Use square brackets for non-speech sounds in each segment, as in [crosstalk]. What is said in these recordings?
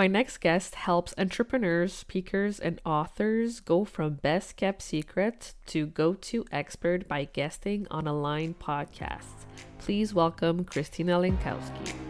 My next guest helps entrepreneurs, speakers, and authors go from best kept secret to go to expert by guesting on Align podcasts. Please welcome Christina Lenkowski.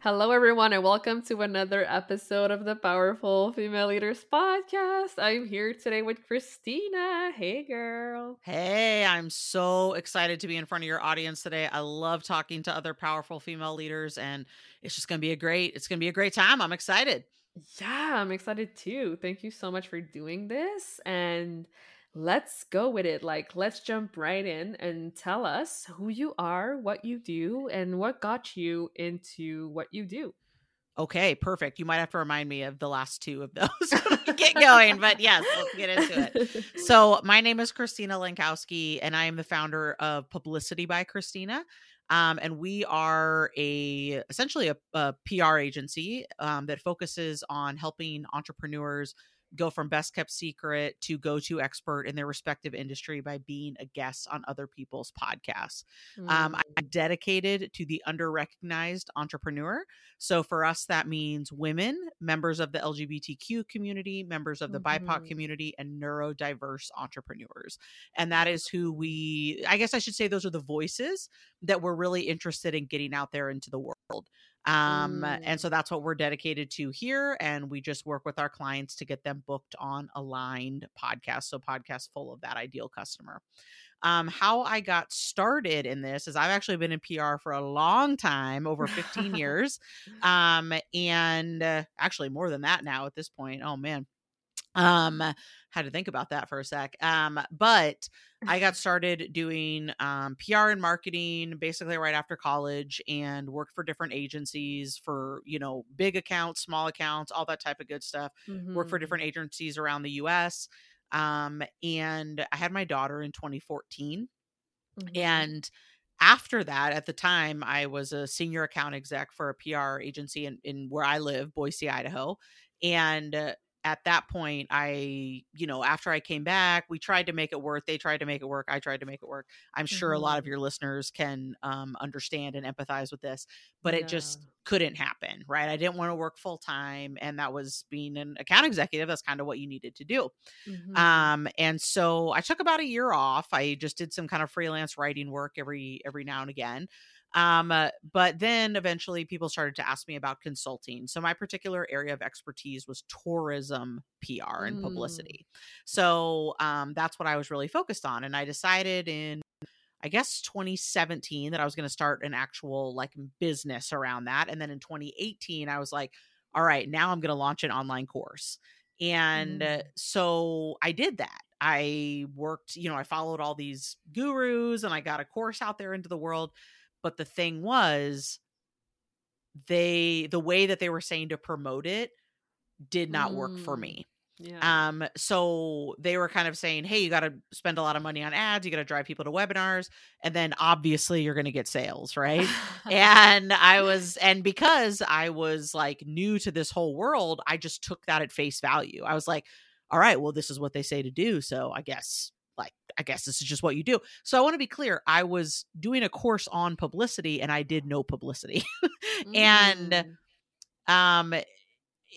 Hello, everyone, and welcome to another episode of the Powerful Female Leaders Podcast. I'm here today with Christina. Hey, girl. Hey, I'm so excited to be in front of your audience today. I love talking to other powerful female leaders, and it's just going to be a great. It's going to be a great time. I'm excited. Yeah, I'm excited too. Thank you so much for doing this, and let's go with it. Like, let's jump right in and tell us who you are, what you do, and what got you into what you do. Okay, perfect. You might have to remind me of the last two of [laughs] those get going, but [laughs] yes, let's get into it. So, my name is Christina Lenkowski, and I am the founder of Publicity by Christina. Um, and we are a essentially a, a PR agency um, that focuses on helping entrepreneurs go from best kept secret to go to expert in their respective industry by being a guest on other people's podcasts. Mm. Um, I'm dedicated to the underrecognized entrepreneur. So for us, that means women, members of the LGBTQ community, members of the mm-hmm. BIPOC community, and neurodiverse entrepreneurs. And that is who we, I guess I should say, those are the voices that we're really interested in getting out there into the world. Um, mm. and so that's what we're dedicated to here. And we just work with our clients to get them booked on aligned podcasts. So podcasts full of that ideal customer. Um, how I got started in this is I've actually been in PR for a long time, over 15 [laughs] years. Um, and uh, actually more than that now at this point. Oh man. Um, had to think about that for a sec. Um, but I got started doing um, PR and marketing basically right after college and worked for different agencies for, you know, big accounts, small accounts, all that type of good stuff. Mm-hmm. Worked for different agencies around the US. Um, and I had my daughter in 2014. Mm-hmm. And after that, at the time, I was a senior account exec for a PR agency in, in where I live, Boise, Idaho. And uh, at that point i you know after i came back we tried to make it work they tried to make it work i tried to make it work i'm sure mm-hmm. a lot of mm-hmm. your listeners can um, understand and empathize with this but yeah. it just couldn't happen right i didn't want to work full time and that was being an account executive that's kind of what you needed to do mm-hmm. um, and so i took about a year off i just did some kind of freelance writing work every every now and again um, uh, but then eventually people started to ask me about consulting. So my particular area of expertise was tourism PR and mm. publicity. So um, that's what I was really focused on. And I decided in I guess 2017 that I was going to start an actual like business around that. And then in 2018, I was like, all right, now I'm going to launch an online course. And mm. so I did that. I worked, you know, I followed all these gurus and I got a course out there into the world. But the thing was, they the way that they were saying to promote it did not mm. work for mm. me. Yeah. Um, so they were kind of saying, Hey, you got to spend a lot of money on ads. You got to drive people to webinars. And then obviously you're going to get sales. Right. [laughs] and I was, and because I was like new to this whole world, I just took that at face value. I was like, all right, well, this is what they say to do. So I guess like i guess this is just what you do so i want to be clear i was doing a course on publicity and i did no publicity [laughs] mm. and um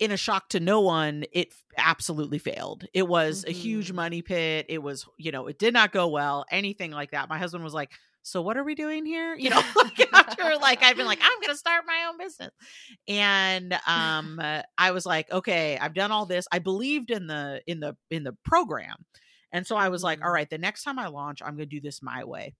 in a shock to no one it absolutely failed it was mm-hmm. a huge mm-hmm. money pit it was you know it did not go well anything like that my husband was like so what are we doing here? You know, [laughs] like after like I've been like, I'm gonna start my own business. And [laughs] um I was like, okay, I've done all this. I believed in the in the in the program. And so I was like, all Mm. the next time I launch, I'm gonna do this my way.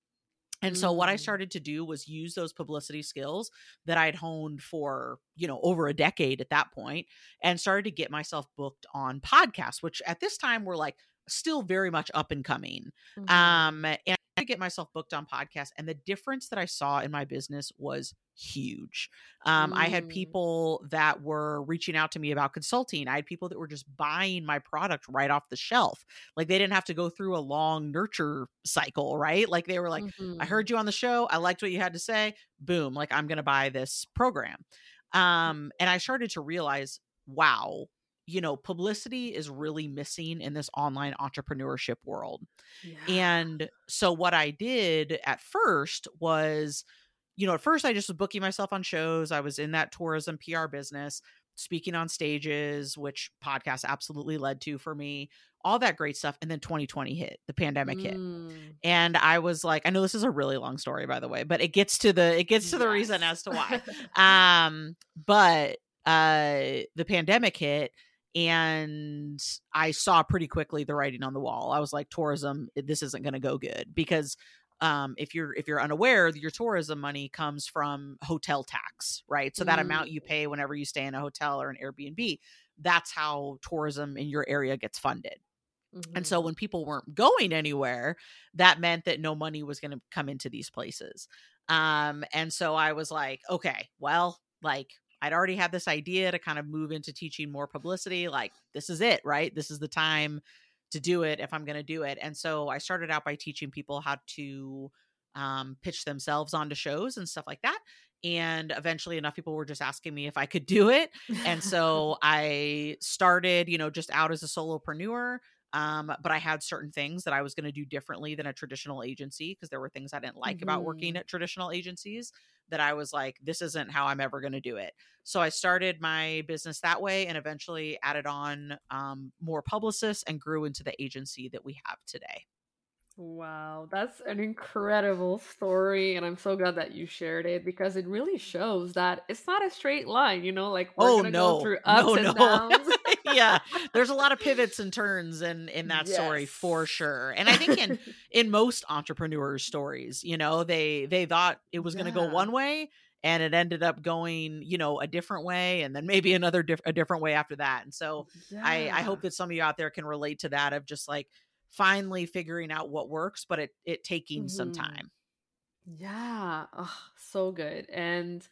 And so what I Mm. started to do was use those publicity skills that I'd honed for, you know, over a decade at that point and started to get myself booked on podcasts, which at this time were like still very much up and coming. Mhm. Um, and I get myself booked on podcasts, and the difference that I saw in my business was huge. Um, I had Mm. people that were reaching out to me about consulting. I had people that were just buying my product right off the shelf. Like they didn't have to go through a long nurture cycle, right? Like they were like, I Mhm. heard you on the show. I liked what you had to say. Boom, like I'm going to buy this program. Um, and I started to realize, wow, you know, publicity is really missing in this online entrepreneurship world. Yeah. And so what I did at first was, you know, at first I just was booking myself on shows. I was in that tourism PR business, speaking on stages, which podcasts absolutely led to for me, all that great stuff. And then 2020 hit, the pandemic hit Mm. and i was like i know this is a really long story by the way but it gets to the it gets to the reason as to why [laughs] um but uh the pandemic hit and i saw pretty quickly the writing on the wall. I was like tourism this isn't going to go good because um if you're if you're unaware your tourism money comes from hotel tax right? So that amount you pay whenever you stay in a hotel or an airbnb that's how tourism in your area gets funded. And so when people weren't going anywhere, that meant that no money was going to come into these places. Um, and so I was like, okay, well, like I'd already had this idea to kind of move into teaching more publicity. Like, this is it, right? This is the time to do it if I'm going to do it. And so I started out by teaching people how to um, pitch themselves onto shows and stuff like that. And eventually, enough people were just asking me if I could do it. And [laughs] so I started, you know, just out as a solopreneur. Um, but I had certain things that I was going to do differently than a traditional agency because there were things I didn't like about working Mhm. at traditional agencies that I was like, this isn't how I'm ever going to do it. So I started my business that way and eventually added on um, more publicists and grew into the agency that we have today. Wow, that's an incredible story, and I'm so glad that you shared it because it really shows that it's not a straight line, you know, like we're Oh, gonna no. go through [laughs] ups No, and no. [laughs] downs. yeah, there's a lot of pivots and turns in in that story for sure. And I think in [laughs] in most entrepreneurs stories you know they they thought it was going to go one way and it ended up going you know a different way and then maybe another diff- a different way after that and so i i hope that some of you out there can relate to that of just like finally figuring out what works but it it taking some Mhm. time Yeah, ugh, so good. And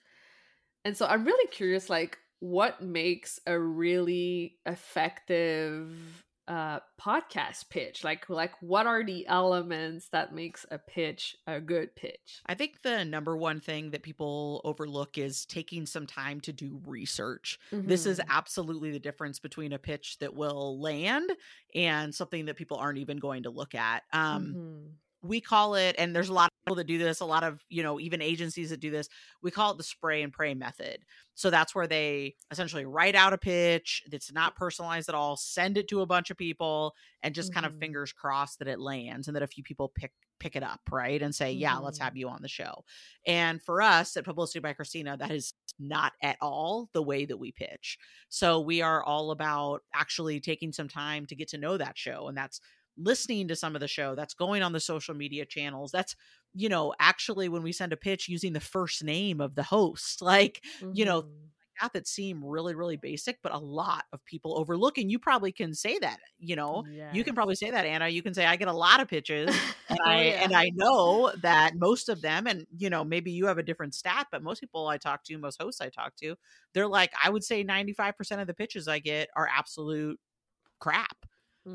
and so I'm really curious like what makes a really effective uh podcast pitch? Like like what are the elements that makes a pitch a good pitch? I think the number one thing that people overlook is taking some time to do research. This is Mhm. absolutely the difference between a pitch that will land and something that people aren't even going to look at. Um, Mhm. we call it and there's a lot people that do this a lot of you know even agencies that do this we call it the spray and pray method so that's where they essentially write out a pitch that's not personalized at all send it to a bunch of people and just kind of Mhm. fingers crossed that it lands and that a few people pick pick it up right and say yeah let's Mhm. have you on the show and for us at publicity by christina that is not at all the way that we pitch so we are all about actually taking some time to get to know that show and that's listening to some of the show that's going on the social media channels that's you know actually when we send a pitch using the first name of the host [laughs] like you know Mhm. that that seem really really basic but a lot of people overlook and you probably can say that you know you can probably say that anna you can say i get a lot of pitches and [laughs] Oh, i yeah. and i know that most of them and you know maybe you have a different stat but most people i talk to most hosts i talk to they're like i would say 95% of the pitches i get are absolute crap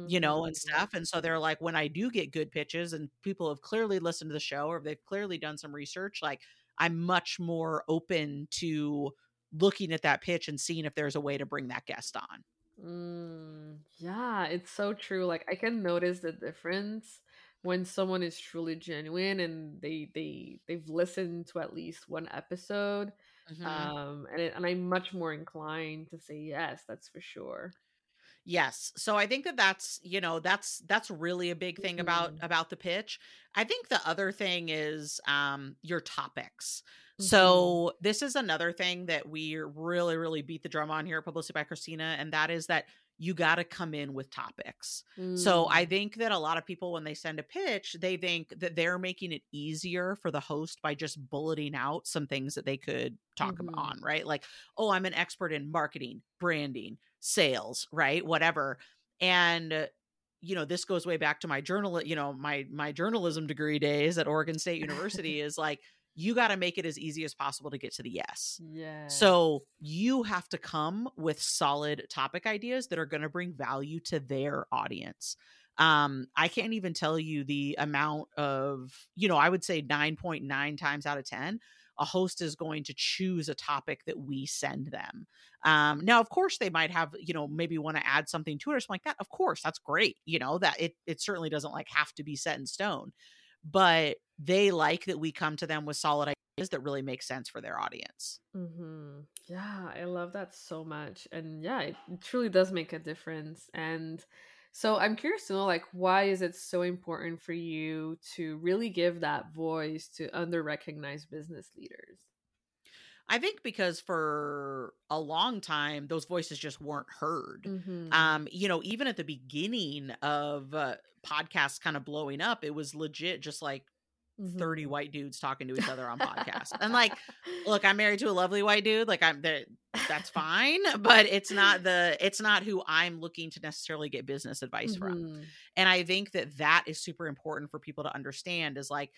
you know, and stuff. And so they're like, when I do get good pitches and people have clearly listened to the show or they've clearly done some research, like I'm much more open to looking at that pitch and seeing if there's a way to bring that guest on. Mm, yeah, it's so true. Like I can notice the difference when someone is truly genuine and they they they've listened to at least one episode. Mhm. Um, and it, and I'm much more inclined to say yes, that's for sure. Yes. So I think that that's, you know, that's that's really a big thing about Mhm. about the pitch. I think the other thing is um your topics. Mhm. So this is another thing that we really really beat the drum on here at Publicity by Christina and that is that you got to come in with topics. So I Mm. think that a lot of people when they send a pitch, they think that they're making it easier for the host by just bulleting out some things that they could talk ab- Mhm. on, right? Like, oh, I'm an expert in marketing, branding, sales, right? Whatever. And uh, you know, this goes way back to my journal, you know, my my journalism degree days at Oregon State [laughs] University is like you got to make it as easy as possible to get to the yes. Yeah. So you have to come with solid topic ideas that are going to bring value to their audience. Um, I can't even tell you the amount of, you know, I would say 9.9 times out of 10, a host is going to choose a topic that we send them. Um, now, of course, they might have, you know, maybe want to add something to it or something like that. Of course, that's great. You know, that it it certainly doesn't like have to be set in stone, but they like that we come to them with solid ideas that really make sense for their audience. hmm Yeah, I love that so much. And yeah, it truly does make a difference. And so I'm curious to know like why is it so important for you to really give that voice to underrecognized business leaders? I think because for a long time those voices just weren't heard. Mm-hmm. Um, you know, even at the beginning of uh, podcasts kind of blowing up, it was legit just like Mm-hmm. 30 white dudes talking to each other on podcasts. And like, [laughs] look, I'm married to a lovely white dude, like I'm there that's fine, but it's not the it's not who I'm looking to necessarily get business advice from. Mhm. And I think that that is super important for people to understand is like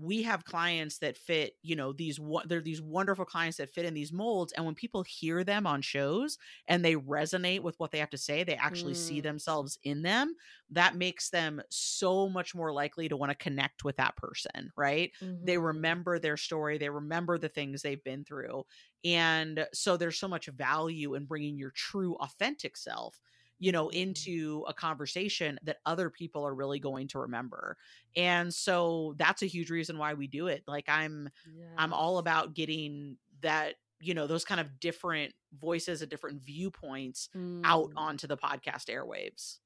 we have clients that fit, you know, these they're these wonderful clients that fit in these molds and when people hear them on shows and they resonate with what they have to say, they actually see Mm. themselves in them, that makes them so much more likely to want to connect with that person, right? They Mhm. remember their story, they remember the things they've been through. And so there's so much value in bringing your true authentic self you know into a conversation that other people are really going to remember and so that's a huge reason why we do it like i'm i'm all about getting that you know those kind of different voices and different viewpoints out Mm. onto the podcast airwaves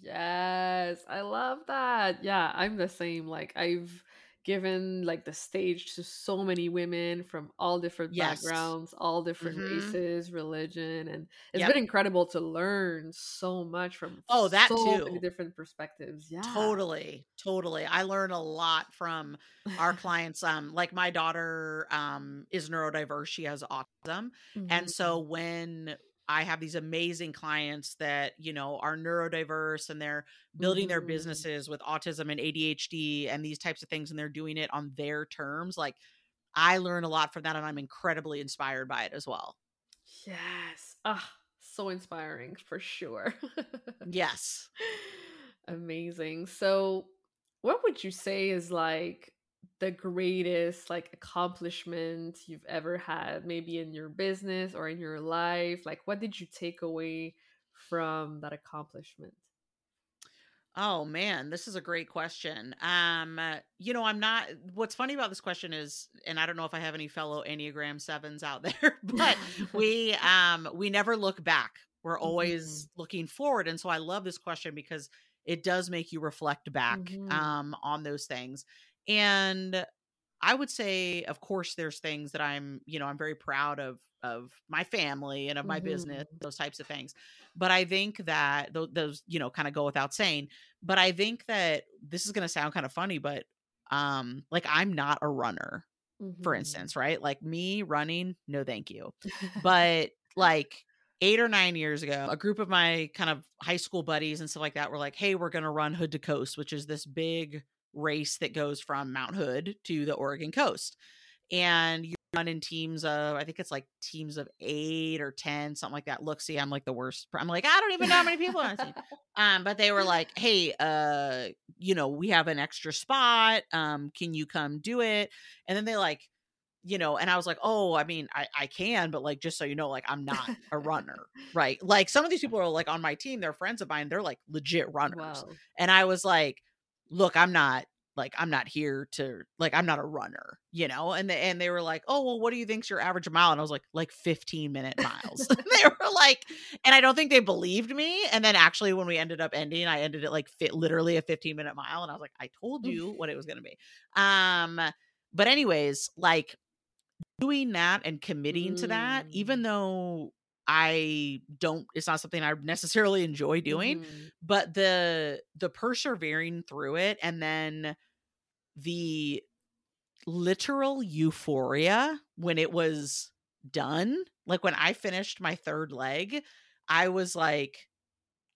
Yes, I love that. Yeah, I'm the same. Like I've given like the stage to so many women from all different yes backgrounds, all different hmm races, religion, and it's yep been incredible to learn so much from oh that so too different perspectives. Yeah. Totally, totally. I learn a lot from our [laughs] clients. Um, like my daughter um is neurodiverse, she has autism. And Mhm. so when I have these amazing clients that, you know, are neurodiverse and they're building their Mhm. businesses with autism and ADHD and these types of things and they're doing it on their terms, like I learn a lot from that and I'm incredibly inspired by it as well. Yes. Ah, so inspiring for sure. [laughs] Yes. Amazing. So, what would you say is like the greatest like accomplishment you've ever had maybe in your business or in your life? Like what did you take away from that accomplishment? Oh man, this is a great question. Um, uh, you know, I'm not what's funny about this question is and I don't know if I have any fellow Enneagram 7s out [laughs] there, but [laughs] we um we never look back. We're Mhm. always looking forward and so I love this question because it does make you reflect back Mhm. um on those things. And I would say of course there's things that I'm, you know, I'm very proud of of my family and of my business, Mhm. those types of things. But I think that tho- those, you know, kind of go without saying but i think that this is going to sound kind of funny but um like i'm not a runner for Mhm. instance right like me running no thank you [laughs] but like eight or nine years ago a group of my kind of high school buddies and stuff like that were like hey we're going to run hood to coast which is this big race that goes from mount hood to the oregon coast and you run in teams of i think it's like teams of eight or ten something like that. Look see i'm like the worst i'm like i don't even know how many people on the team. [laughs] Um but they were like hey uh you know we have an extra spot um can you come do it? And then they like you know and i was like oh i mean i i can but like just so you know like i'm not a [laughs] runner right? Like some of these people are like on my team they're friends of mine they're like legit runners. Wow. and i was like look i'm not like i'm not here to like i'm not a runner you know and they, and they were like oh well what do you think's your average mile and i was like like 15 minute miles [laughs] they were like and i don't think they believed me and then actually when we ended up ending i ended it like fit literally a 15 minute mile and i was like i told you what it was going to be um but anyways like doing that and committing mm. to that even mm. though I don't it's not something I necessarily enjoy doing, mm-hmm. but the the persevering through it and then the literal euphoria when it was done, like when I finished my third leg, I was like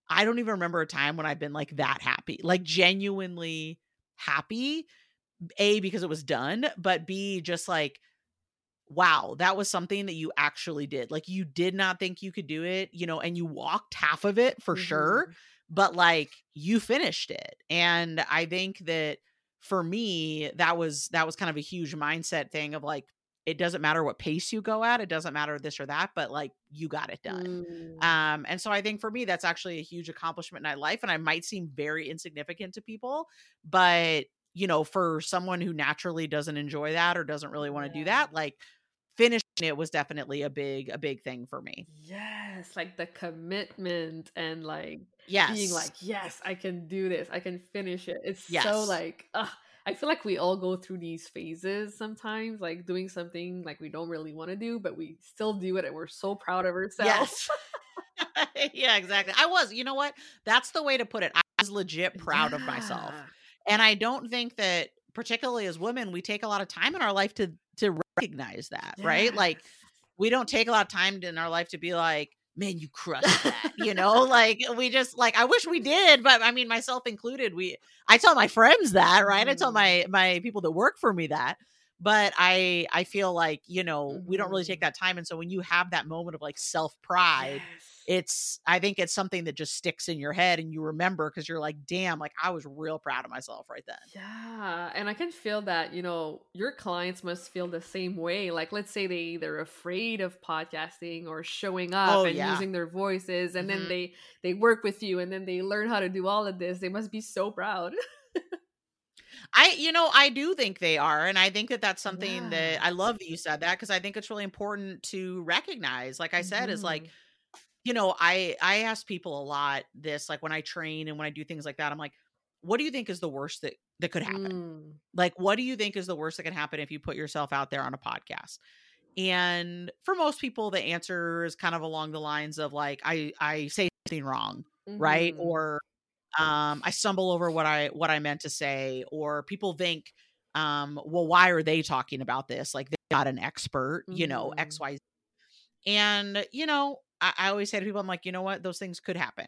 I don't even remember a time when I've been like that happy, like genuinely happy. A because it was done, but B just like wow, that was something that you actually did. Like you did not think you could do it, you know, and you walked half of it for mm-hmm. sure, but like you finished it. And I think that for me, that was that was kind of a huge mindset thing of like it doesn't matter what pace you go at, it doesn't matter this or that, but like you got it done. Mm. Um and so I think for me that's actually a huge accomplishment in my life and I might seem very insignificant to people, but you know, for someone who naturally doesn't enjoy that or doesn't really want to yeah. do that, like finishing it was definitely a big a big thing for me. Yes like the commitment and like yes. being like yes i can do this i can finish it. It's yes. so like uh, i feel like we all go through these phases sometimes like doing something like we don't really want to do but we still do it and we're so proud of ourselves. Yes. [laughs] yeah exactly. I was you know what? That's the way to put it. I was legit proud yeah. of myself. And i don't think that particularly as women we take a lot of time in our life to to recognize that, yes. right? Like we don't take a lot of time in our life to be like, man, you crushed [laughs] that. you know, like we just like I wish we did, but I mean myself included, we I tell my friends that, right? Mm. I tell mm-hmm. my my people that work for me that. But I I feel like, you know, mm-hmm. we don't really take mm-hmm. that time. And so when you have that moment of like self-pride, yes it's i think it's something that just sticks in your head and you remember because you're like damn like i was real proud of myself right then yeah and i can feel that you know your clients must feel the same way like let's say they they're afraid of podcasting or showing up oh, and yeah. using their voices and mm-hmm. then they they work with you and then they learn how to do all of this they must be so proud I, you know, I do think they are. And I think that that's something yeah. that I love that you said that because I think it's really important to recognize. Like I said, mm-hmm. is like, mm-hmm you know, I I ask people a lot this like when I train and when I do things like that, I'm like, what do you think is the worst that that could happen? Mm. Like what do you think is the worst that can happen if you put yourself out there on a podcast? And for most people the answer is kind of along the lines of like I I say something wrong, mm-hmm. right? Or um I stumble over what I what I meant to say or people think um well why are they talking about this? Like they got an expert, mm-hmm. you know, mm-hmm. XYZ. And you know, I, I always say to people, I'm like, you know what? Those things could happen.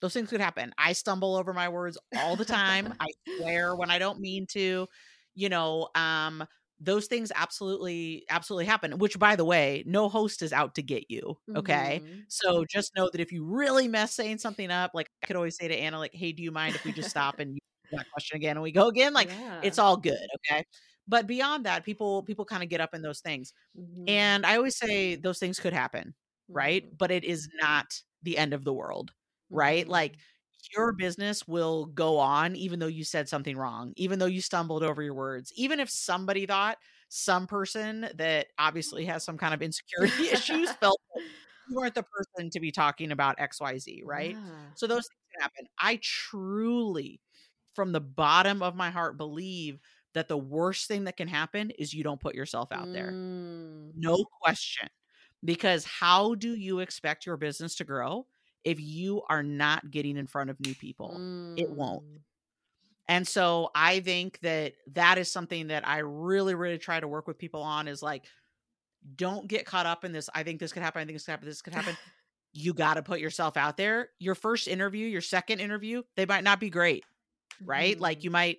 Those things could happen. I stumble over my words all the time. I swear when I don't mean to, you know, um, those things absolutely absolutely happen which by the way no host is out to get you okay mm-hmm. so just know that if you really mess saying something up like i could always say to anna like hey do you mind if we just stop and that question again and we go again like yeah. it's all good okay but beyond that people people kind of get up in those things mm-hmm. and i always say those things could happen right? Mm-hmm. But it is not the end of the world, right? Mm-hmm. Like your business will go on even though you said something wrong, even though you stumbled over your words, even if somebody thought some person that obviously has some kind of insecurity issues [laughs] felt you weren't the person to be talking about XYZ, right? Yeah. So those things can happen. I truly, from the bottom of my heart, believe that the worst thing that can happen is you don't put yourself out there. Mm. No question. Because how do you expect your business to grow if you are not getting in front of new people? Mm. It won't. Mm. And so I think that that is something that I really, really try to work with people on is like, don't get caught up in this. I think this could happen. I think this could happen. This could happen. [laughs] you got to put yourself out there. Your first interview, your second interview, they might not be great, right? Mm-hmm. Like you might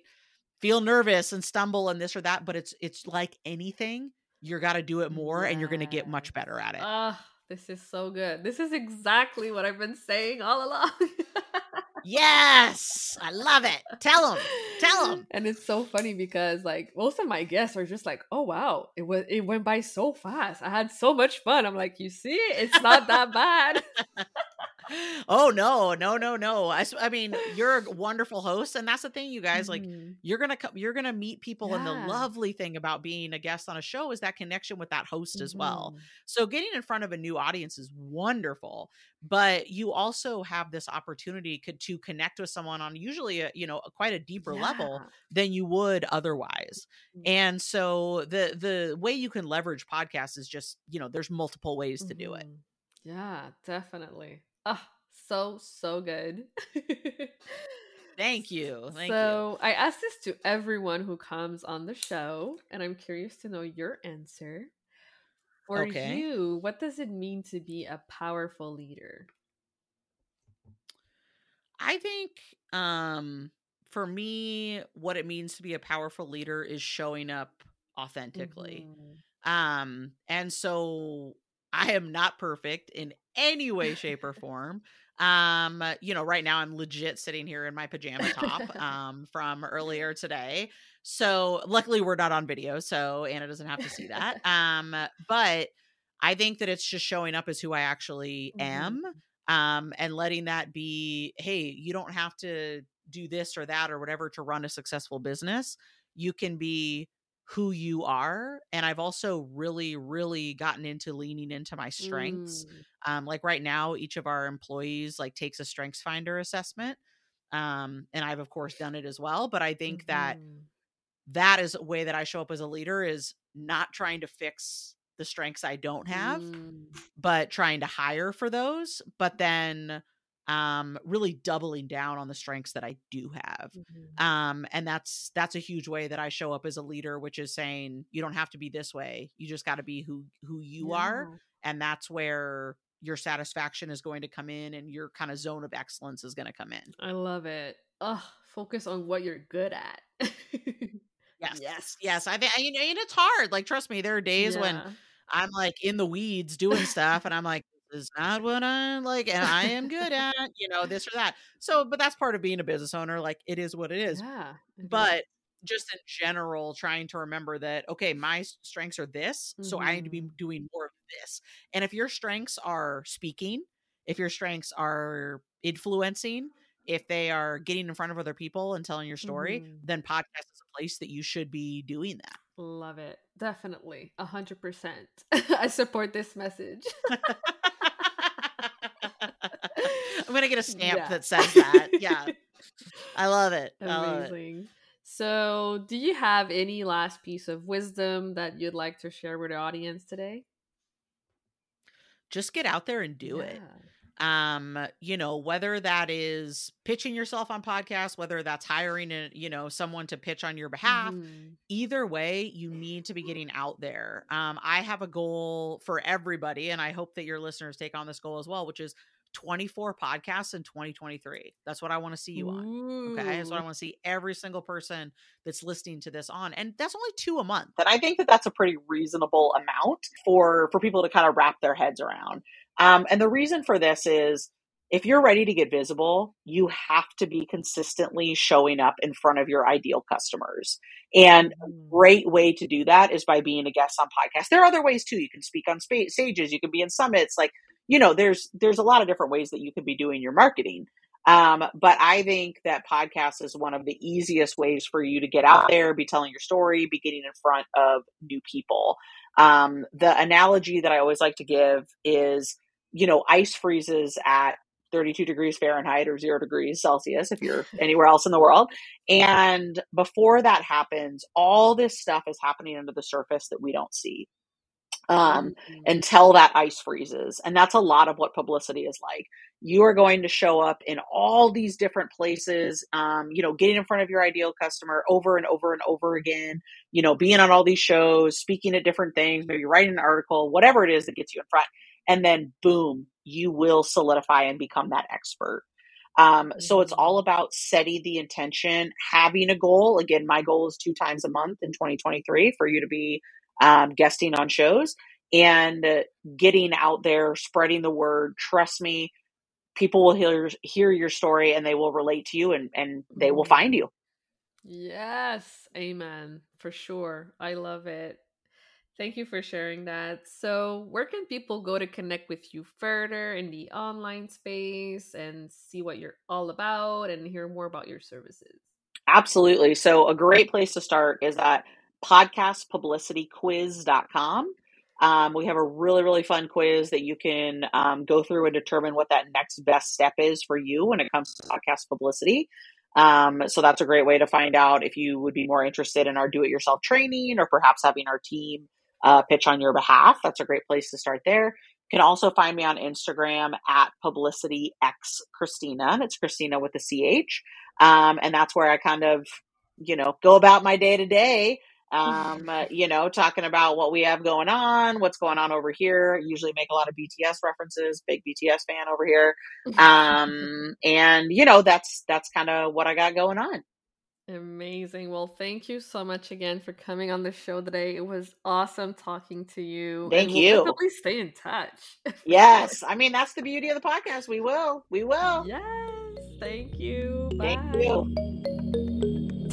feel nervous and stumble and this or that, but it's it's like anything you're got to do it more and you're going to get much better at it. Oh, this is so good. This is exactly what I've been saying all along. [laughs] yes, I love it. Tell them, tell them. And it's so funny because like most of my guests are just like, "Oh wow, it was it went by so fast. I had so much fun." I'm like, "You see, it's not that bad." [laughs] oh no, no, no, no. I, I mean, you're a wonderful host, and that's the thing, you guys. Like, Mhm. you're gonna come, you're gonna meet people, and the lovely thing about being a guest on a show is that connection with that host as well. Mhm. So getting in front of a new audience is wonderful, but you also have this opportunity could to connect with someone on usually a you know a, quite a deeper level than you would otherwise. Mm. And so the the way you can leverage podcasts is just you know there's multiple ways to do it. Yeah, definitely. Ah, so so good. [laughs] Thank you, thank you. so I ask this to everyone who comes on the show, and I'm curious to know your answer. For Okay. you, what does it mean to be a powerful leader? I think um for me what it means to be a powerful leader is showing up authentically. Mhm. Um and so I am not perfect in any way shape or [laughs] form. Um you know right now I'm legit sitting here in my pajama top [laughs] um from earlier today. So luckily we're not on video so Anna doesn't have to see that. [laughs] Um but I think that it's just showing up as who I actually am Mhm. um, and letting that be hey you don't have to do this or that or whatever to run a successful business you can be who you are and i've also really really gotten into leaning into my strengths Mm. um, like right now each of our employees like takes a strengths finder assessment um, and i've of course done it as well but i think that Mhm. that is a way that i show up as a leader is not trying to fix the strengths i don't have Mm. but trying to hire for those, but then um really doubling down on the strengths that I do have. Mhm. Um and that's that's a huge way that I show up as a leader, which is saying you don't have to be this way. You just got to be who who you are and that's where your satisfaction is going to come in and your kind of zone of excellence is going to come in. I love it. Ugh, focus on what you're good at. [laughs] Yes. Yes. Yes. I think you know, and it's hard. Like trust me, there are days when I'm like in the weeds doing stuff and I'm like, is not what I'm like and I am good at, you know, this or that. So, but that's part of being a business owner. Like it is what it is. Yeah. But just in general, trying to remember that, okay, my strengths are this. So I need to be Mhm. doing more of this. And if your strengths are speaking, if your strengths are influencing, if they are getting in front of other people and telling your story, Mhm. then podcast is a place that you should be doing that. Love it. Definitely. A hundred percent. [laughs] I support this message. [laughs] Gonna get a stamp Yeah. that says that. Yeah, [laughs] I love it. I love it. Amazing. So, do you have any last piece of wisdom that you'd like to share with the audience today? Just get out there and do it. Um, you know, whether that is pitching yourself on podcasts, whether that's hiring a, you know, someone to pitch on your behalf, Mhm. either way, you need to be getting out there. Um, I have a goal for everybody, and I hope that your listeners take on this goal as well, which is 24 podcasts in 2023. That's what I want to see you on. Okay. That's what I want to see every single person that's listening to this on. And that's only two a month. And I think that that's a pretty reasonable amount for for people to kind of wrap their heads around. Um, and the reason for this is if you're ready to get visible, you have to be consistently showing up in front of your ideal customers. And a Mhm. great way to do that is by being a guest on podcasts. There are other ways too. You can speak on spa- stages. You can be in summits. Like you know, there's there's a lot of different ways that you could be doing your marketing. Um, but I think that podcast is one of the easiest ways for you to get out there, be telling your story, be getting in front of new people. Um, the analogy that I always like to give is, you know, ice freezes at 32 degrees Fahrenheit or zero degrees Celsius if you're [laughs] anywhere else in the world. And before that happens, all this stuff is happening under the surface that we don't see. Um, Mhm. until that ice freezes. And that's a lot of what publicity is like. You are going to show up in all these different places, um, you know, getting in front of your ideal customer over and over and over again, you know, being on all these shows, speaking at different things, maybe writing an article, whatever it is that gets you in front. And then boom, you will solidify and become that expert. Um, so it's Mhm. all about setting the intention, having a goal. Again, my goal is two times a month in 2023 for you to be um, guesting on shows and getting out there, spreading the word. Trust me, people will hear hear your story and they will relate to you and and they will Mhm. find you. Yes, amen. For sure. I love it. Thank you for sharing that. So, where can people go to connect with you further in the online space and see what you're all about and hear more about your services? Absolutely. So, a great place to start is at podcastpublicityquiz.com. Um, we have a really, really fun quiz that you can um, go through and determine what that next best step is for you when it comes to podcast publicity. Um, so that's a great way to find out if you would be more interested in our do it yourself training or perhaps having our team uh, pitch on your behalf. That's a great place to start there. You can also find me on Instagram at publicity x Christina, and it's Christina with a CH. Um, and that's where I kind of, you know, go about my day to day. Um, uh, you know, talking about what we have going on, what's going on over here. Usually make a lot of BTS references. Big BTS fan over here. Um, [laughs] and you know, that's that's kind of what I got going on. Amazing. Well, thank you so much again for coming on the show today. It was awesome talking to you. Thank we'll you. Definitely stay in touch. [laughs] Yes, I mean that's the beauty of the podcast. We will. We will. Yes. Thank you. Bye. Thank you.